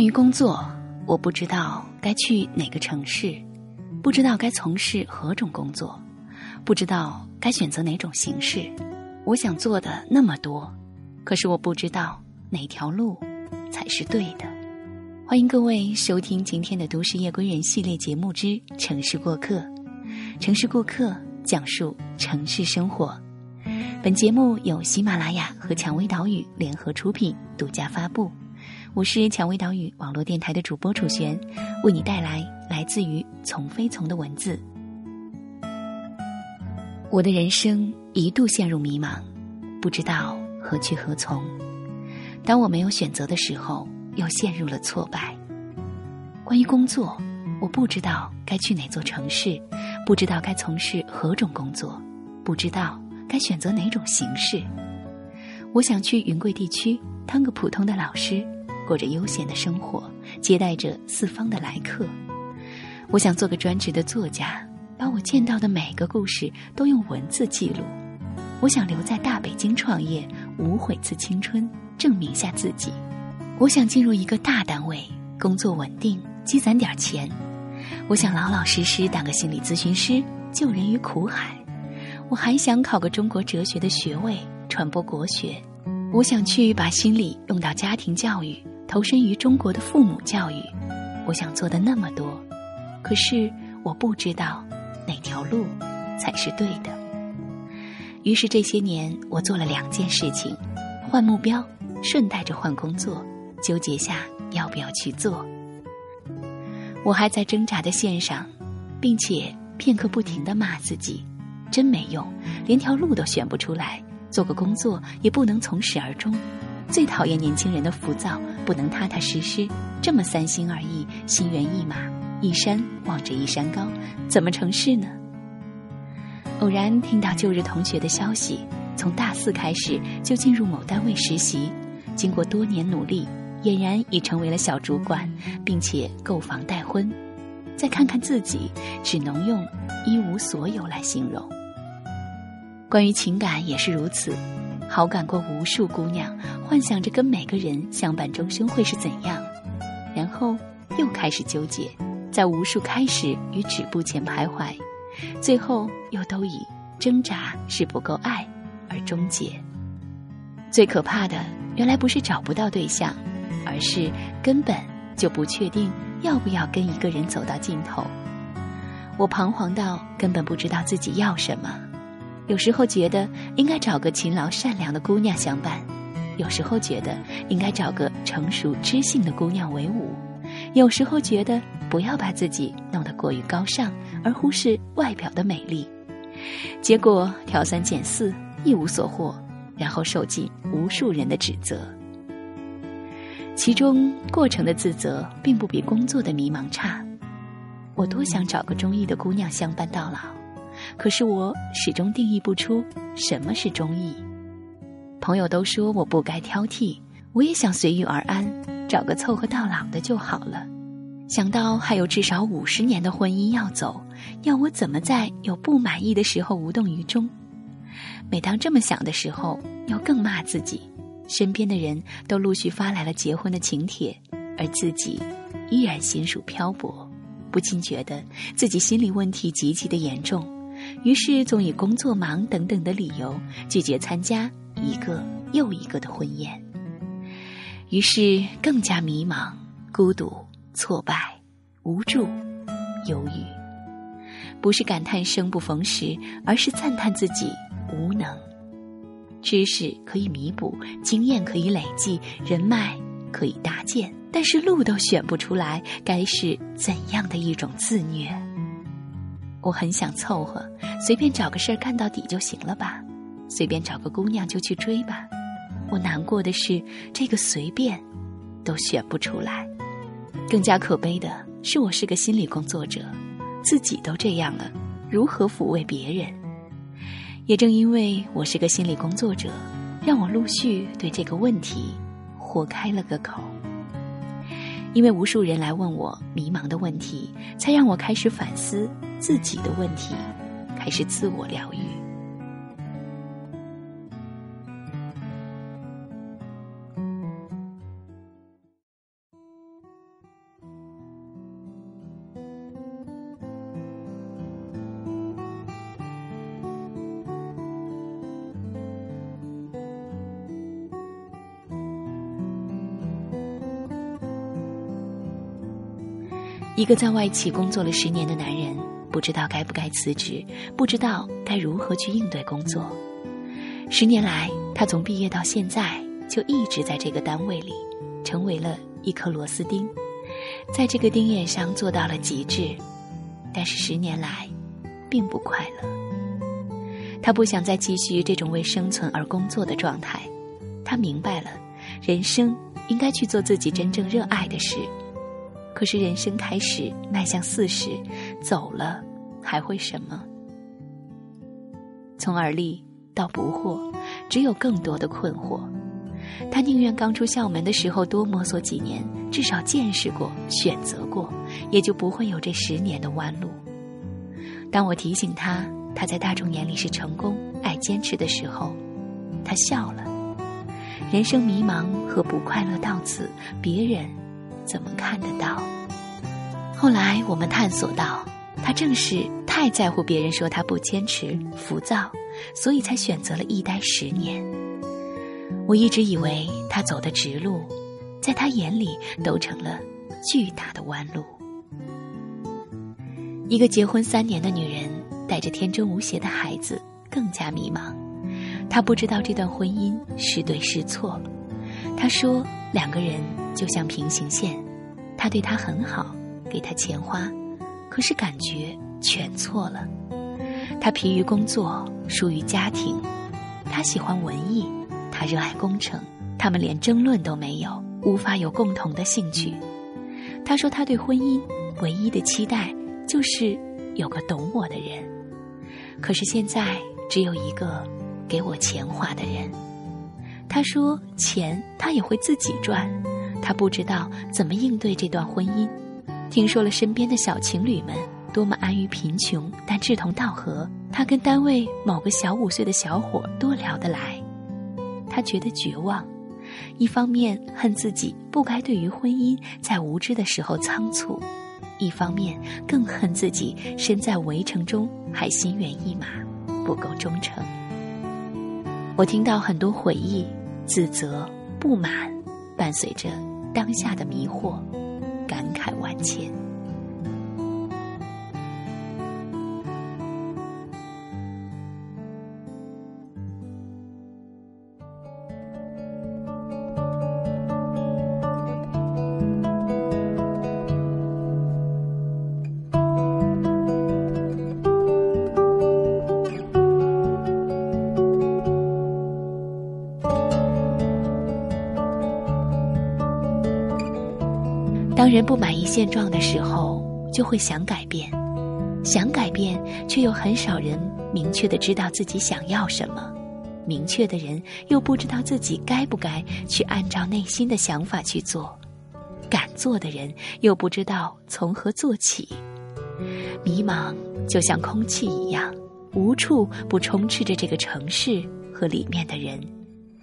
关于工作，我不知道该去哪个城市，不知道该从事何种工作，不知道该选择哪种形式。我想做的那么多，可是我不知道哪条路才是对的。欢迎各位收听今天的《都市夜归人》系列节目之《城市过客》。城市过客讲述城市生活。本节目由喜马拉雅和蔷薇岛屿联合出品，独家发布。我是蔷薇岛屿网络电台的主播楚璇，为你带来来自于从飞从的文字。我的人生一度陷入迷茫，不知道何去何从。当我没有选择的时候，又陷入了挫败。关于工作，我不知道该去哪座城市，不知道该从事何种工作，不知道该选择哪种形式。我想去云贵地区当个普通的老师。过着悠闲的生活，接待着四方的来客。我想做个专职的作家，把我见到的每个故事都用文字记录。我想留在大北京创业，无悔赐青春，证明下自己。我想进入一个大单位，工作稳定，积攒点钱。我想老老实实当个心理咨询师，救人于苦海。我还想考个中国哲学的学位，传播国学。我想去把心理用到家庭教育。投身于中国的父母教育，我想做的那么多，可是我不知道哪条路才是对的。于是这些年，我做了两件事情：换目标，顺带着换工作，纠结下要不要去做。我还在挣扎的线上，并且片刻不停的骂自己，真没用，连条路都选不出来，做个工作也不能从始而终。最讨厌年轻人的浮躁，不能踏踏实实，这么三心二意、心猿意马，一山望着一山高，怎么成事呢？偶然听到旧日同学的消息，从大四开始就进入某单位实习，经过多年努力，俨然已成为了小主管，并且购房带婚。再看看自己，只能用一无所有来形容。关于情感也是如此。好感过无数姑娘，幻想着跟每个人相伴终生会是怎样，然后又开始纠结，在无数开始与止步前徘徊，最后又都以挣扎是不够爱而终结。最可怕的，原来不是找不到对象，而是根本就不确定要不要跟一个人走到尽头。我彷徨到根本不知道自己要什么。有时候觉得应该找个勤劳善良的姑娘相伴，有时候觉得应该找个成熟知性的姑娘为伍，有时候觉得不要把自己弄得过于高尚而忽视外表的美丽，结果挑三拣四一无所获，然后受尽无数人的指责。其中过程的自责并不比工作的迷茫差，我多想找个中意的姑娘相伴到老。可是我始终定义不出什么是中意。朋友都说我不该挑剔，我也想随遇而安，找个凑合到老的就好了。想到还有至少五十年的婚姻要走，要我怎么在有不满意的时候无动于衷？每当这么想的时候，又更骂自己。身边的人都陆续发来了结婚的请帖，而自己依然心属漂泊，不禁觉得自己心理问题极其的严重。于是，总以工作忙等等的理由拒绝参加一个又一个的婚宴。于是，更加迷茫、孤独、挫败、无助、忧郁。不是感叹生不逢时，而是赞叹自己无能。知识可以弥补，经验可以累积，人脉可以搭建，但是路都选不出来，该是怎样的一种自虐？我很想凑合，随便找个事儿干到底就行了吧，随便找个姑娘就去追吧。我难过的是，这个随便都选不出来。更加可悲的是，我是个心理工作者，自己都这样了，如何抚慰别人？也正因为我是个心理工作者，让我陆续对这个问题豁开了个口。因为无数人来问我迷茫的问题，才让我开始反思自己的问题，开始自我疗愈。一个在外企工作了十年的男人，不知道该不该辞职，不知道该如何去应对工作。十年来，他从毕业到现在就一直在这个单位里，成为了一颗螺丝钉，在这个钉眼上做到了极致。但是十年来，并不快乐。他不想再继续这种为生存而工作的状态。他明白了，人生应该去做自己真正热爱的事。可是人生开始迈向四十，走了，还会什么？从而立到不惑，只有更多的困惑。他宁愿刚出校门的时候多摸索几年，至少见识过、选择过，也就不会有这十年的弯路。当我提醒他他在大众眼里是成功、爱坚持的时候，他笑了。人生迷茫和不快乐到此，别人怎么看得到？后来我们探索到，他正是太在乎别人说他不坚持、浮躁，所以才选择了一待十年。我一直以为他走的直路，在他眼里都成了巨大的弯路。一个结婚三年的女人，带着天真无邪的孩子，更加迷茫。她不知道这段婚姻是对是错。他说，两个人就像平行线，他对她很好，给她钱花，可是感觉全错了。他疲于工作，疏于家庭。他喜欢文艺。他热爱工程，他们连争论都没有，无法有共同的兴趣。他说，他对婚姻唯一的期待就是有个懂我的人。可是现在只有一个给我钱花的人。他说，钱他也会自己赚，他不知道怎么应对这段婚姻。听说了身边的小情侣们多么安于贫穷，但志同道合。他跟单位某个小五岁的小伙多聊得来。他觉得绝望，一方面恨自己不该对于婚姻在无知的时候仓促，一方面更恨自己身在围城中还心猿意马，不够忠诚。我听到很多回忆、自责、不满，伴随着当下的迷惑，感慨万千。人不满意现状的时候，就会想改变，想改变，却又很少人明确的知道自己想要什么，明确的人又不知道自己该不该去按照内心的想法去做，敢做的人又不知道从何做起，迷茫就像空气一样，无处不充斥着这个城市和里面的人，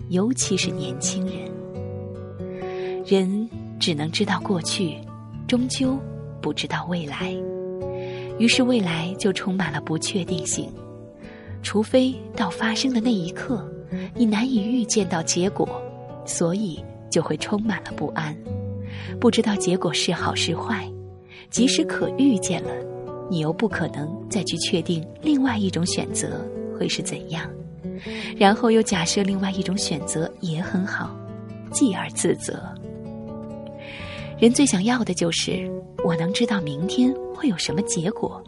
尤其是年轻人，人。只能知道过去，终究不知道未来，于是未来就充满了不确定性。除非到发生的那一刻，你难以预见到结果，所以就会充满了不安，不知道结果是好是坏。即使可预见了，你又不可能再去确定另外一种选择会是怎样，然后又假设另外一种选择也很好，继而自责。人最想要的就是我能知道明天会有什么结果，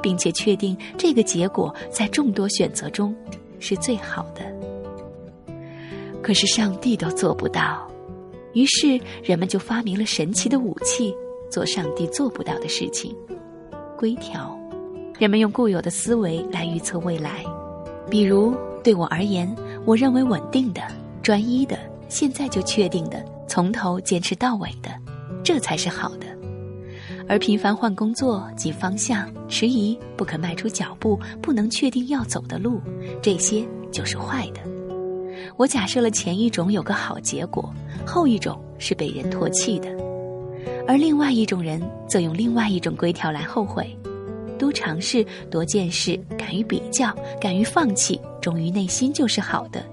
并且确定这个结果在众多选择中是最好的。可是上帝都做不到，于是人们就发明了神奇的武器，做上帝做不到的事情——规条。人们用固有的思维来预测未来，比如对我而言，我认为稳定的、专一的、现在就确定的、从头坚持到尾的。这才是好的，而频繁换工作及方向、迟疑、不肯迈出脚步、不能确定要走的路，这些就是坏的。我假设了前一种有个好结果，后一种是被人唾弃的，而另外一种人则用另外一种规条来后悔。多尝试、多见识、敢于比较、敢于放弃，忠于内心就是好的，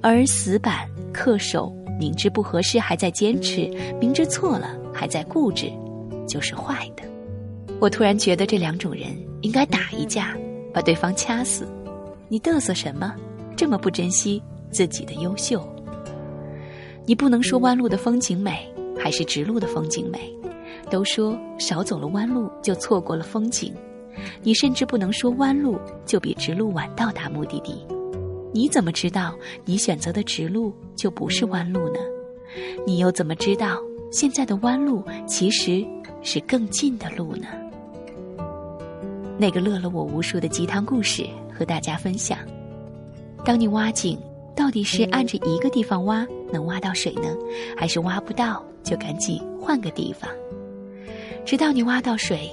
而死板、恪守。明知不合适还在坚持，明知错了还在固执，就是坏的。我突然觉得这两种人应该打一架，把对方掐死。你嘚瑟什么？这么不珍惜自己的优秀？你不能说弯路的风景美，还是直路的风景美？都说少走了弯路就错过了风景，你甚至不能说弯路就比直路晚到达目的地。你怎么知道你选择的直路就不是弯路呢？你又怎么知道现在的弯路其实是更近的路呢？那个乐了我无数的鸡汤故事和大家分享。当你挖井。到底是按着一个地方挖能挖到水呢，还是挖不到就赶紧换个地方，直到你挖到水，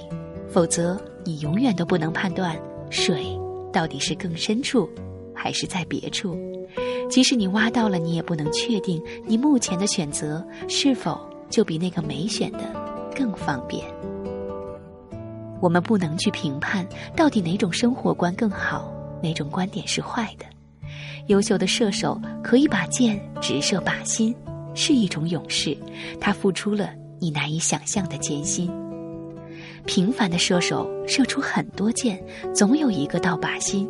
否则你永远都不能判断水到底是更深处还是在别处。即使你挖到了，你也不能确定你目前的选择是否就比那个没选的更方便。我们不能去评判到底哪种生活观更好，哪种观点是坏的。优秀的射手可以把箭直射靶心，是一种勇士，他付出了你难以想象的艰辛。平凡的射手射出很多箭，总有一个到靶心，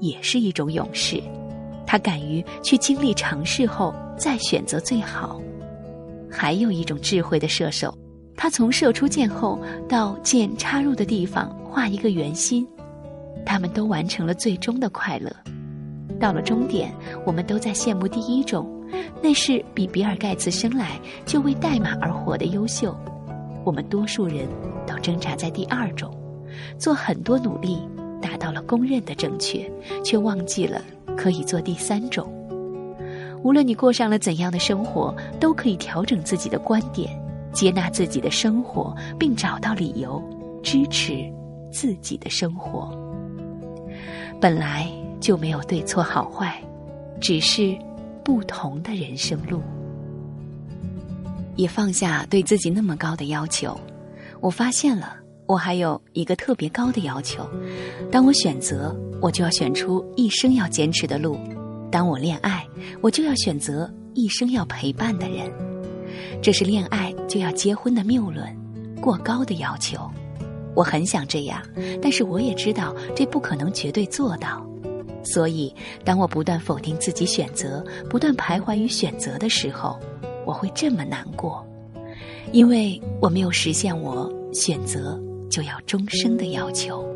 也是一种勇士，他敢于去经历尝试后再选择最好。还有一种智慧的射手，他从射出箭后到箭插入的地方画一个圆心，他们都完成了最终的快乐。到了终点，我们都在羡慕第一种，那是比比尔盖茨生来就为代码而活的优秀。我们多数人都挣扎在第二种，做很多努力达到了公认的正确，却忘记了可以做第三种。无论你过上了怎样的生活，都可以调整自己的观点，接纳自己的生活，并找到理由支持自己的生活。本来。就没有对错好坏，只是不同的人生路。也放下对自己那么高的要求。我发现了，我还有一个特别高的要求：当我选择，我就要选出一生要坚持的路；当我恋爱，我就要选择一生要陪伴的人。这是恋爱就要结婚的谬论，过高的要求。我很想这样，但是我也知道这不可能绝对做到。所以，当我不断否定自己选择，不断徘徊于选择的时候，我会这么难过，因为我没有实现我选择就要终生的要求。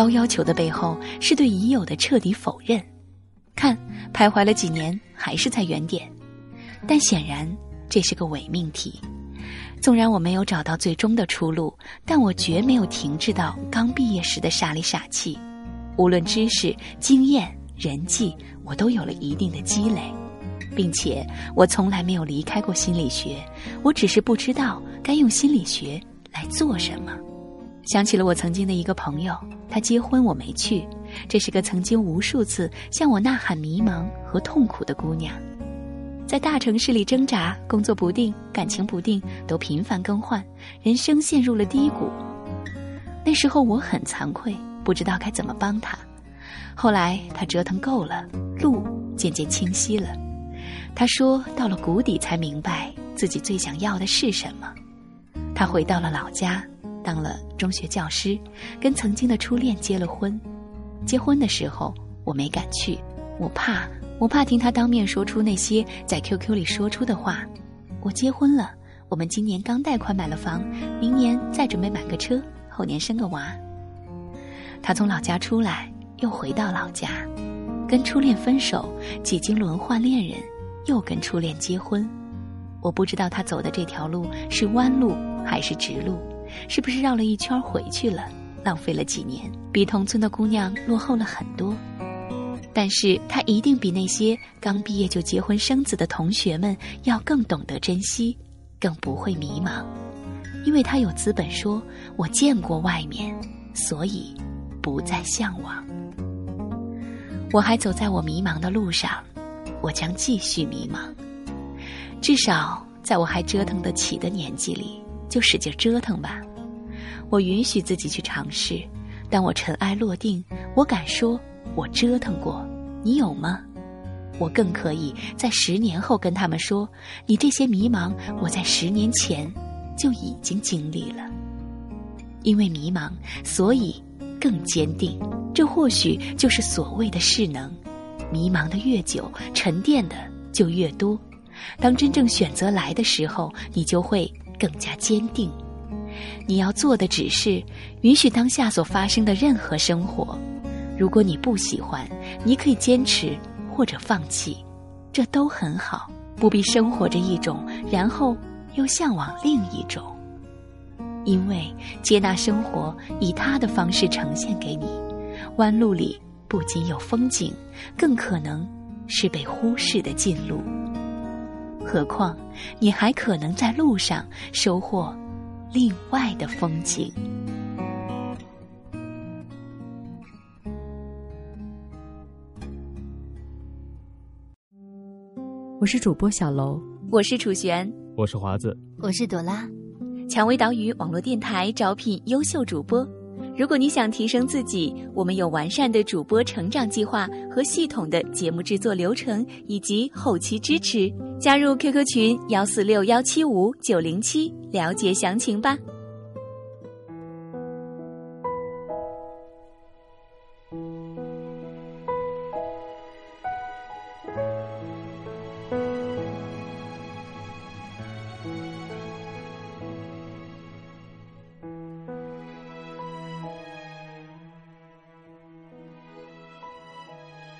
高要求的背后是对已有的彻底否认。看，徘徊了几年，还是在原点。但显然这是个伪命题。纵然我没有找到最终的出路，但我绝没有停滞到刚毕业时的傻里傻气。无论知识、经验、人际，我都有了一定的积累，并且我从来没有离开过心理学。我只是不知道该用心理学来做什么。想起了我曾经的一个朋友，他结婚我没去。这是个曾经无数次向我呐喊迷茫和痛苦的姑娘，在大城市里挣扎，工作不定，感情不定，都频繁更换，人生陷入了低谷。那时候我很惭愧，不知道该怎么帮他。后来他折腾够了，路渐渐清晰了。他说到了谷底才明白自己最想要的是什么。他回到了老家。当了中学教师，跟曾经的初恋结了婚。结婚的时候我没敢去，我怕，我怕听他当面说出那些在 QQ 里说出的话。我结婚了，我们今年刚贷款买了房，明年再准备买个车，后年生个娃。他从老家出来，又回到老家，跟初恋分手，几经轮换恋人，又跟初恋结婚。我不知道他走的这条路是弯路还是直路。是不是绕了一圈回去了？浪费了几年，比同村的姑娘落后了很多。但是他一定比那些刚毕业就结婚生子的同学们要更懂得珍惜，更不会迷茫，因为他有资本说：“我见过外面，所以不再向往。”我还走在我迷茫的路上，我将继续迷茫。至少在我还折腾得起的年纪里，就使劲折腾吧。我允许自己去尝试，当我尘埃落定，我敢说。我折腾过，你有吗？我更可以在十年后跟他们说，你这些迷茫，我在十年前就已经经历了。因为迷茫，所以更坚定。这或许就是所谓的势能。迷茫的越久，沉淀的就越多。当真正选择来的时候，你就会更加坚定。你要做的只是允许当下所发生的任何生活。如果你不喜欢，你可以坚持或者放弃，这都很好，不必生活着一种，然后又向往另一种。因为接纳生活以他的方式呈现给你，弯路里不仅有风景，更可能是被忽视的近路。何况你还可能在路上收获另外的风景。我是主播小楼，我是楚璇，我是华子，我是朵拉。蔷薇岛屿网络电台招聘优秀主播，如果你想提升自己，我们有完善的主播成长计划和系统的节目制作流程以及后期支持。加入 QQ 群幺四六幺七五九零七，了解详情吧。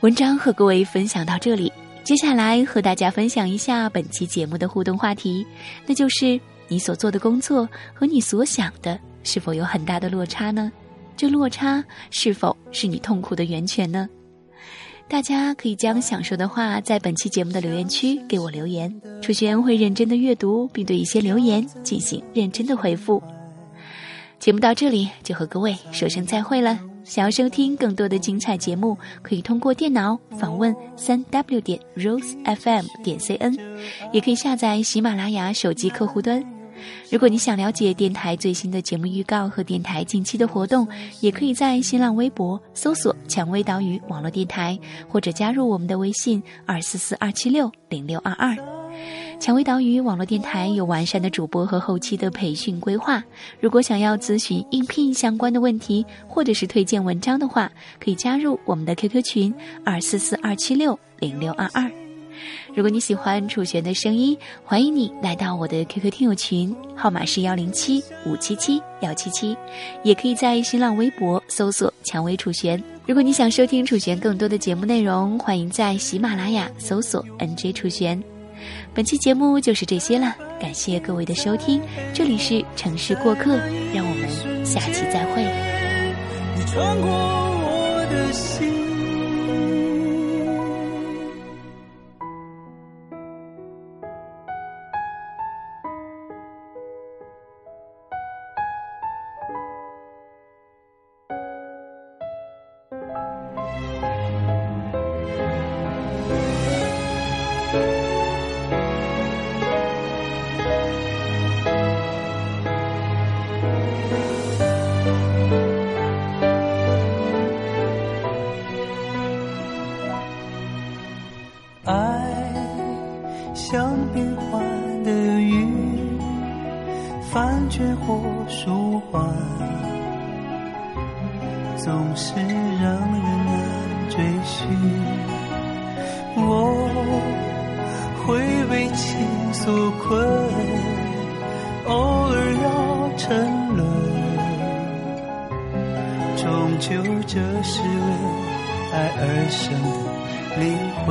文章和各位分享到这里，接下来和大家分享一下本期节目的互动话题，那就是你所做的工作和你所想的是否有很大的落差呢？这落差是否是你痛苦的源泉呢？大家可以将想说的话在本期节目的留言区给我留言，楚轩会认真的阅读，并对一些留言进行认真的回复。节目到这里就和各位说声再会了。想要收听更多的精彩节目，可以通过电脑访问三 w 点 rosefm 点 cn，也可以下载喜马拉雅手机客户端。如果你想了解电台最新的节目预告和电台近期的活动，也可以在新浪微博搜索“蔷薇岛屿网络电台”，或者加入我们的微信二四四二七六零六二二。蔷薇岛屿网络电台有完善的主播和后期的培训规划。如果想要咨询应聘相关的问题，或者是推荐文章的话，可以加入我们的 QQ 群二四四二七六零六二二。如果你喜欢楚璇的声音，欢迎你来到我的 QQ 听友群，号码是幺零七五七七幺七七，也可以在新浪微博搜索“蔷薇楚璇”。如果你想收听楚璇更多的节目内容，欢迎在喜马拉雅搜索 “NJ 楚璇”。本期节目就是这些了，感谢各位的收听，这里是城市过客，让我们下期再会。你穿过总是让人难追寻，我会为情所困，偶尔要沉沦，终究这是为爱而生的灵魂。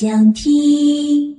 想听。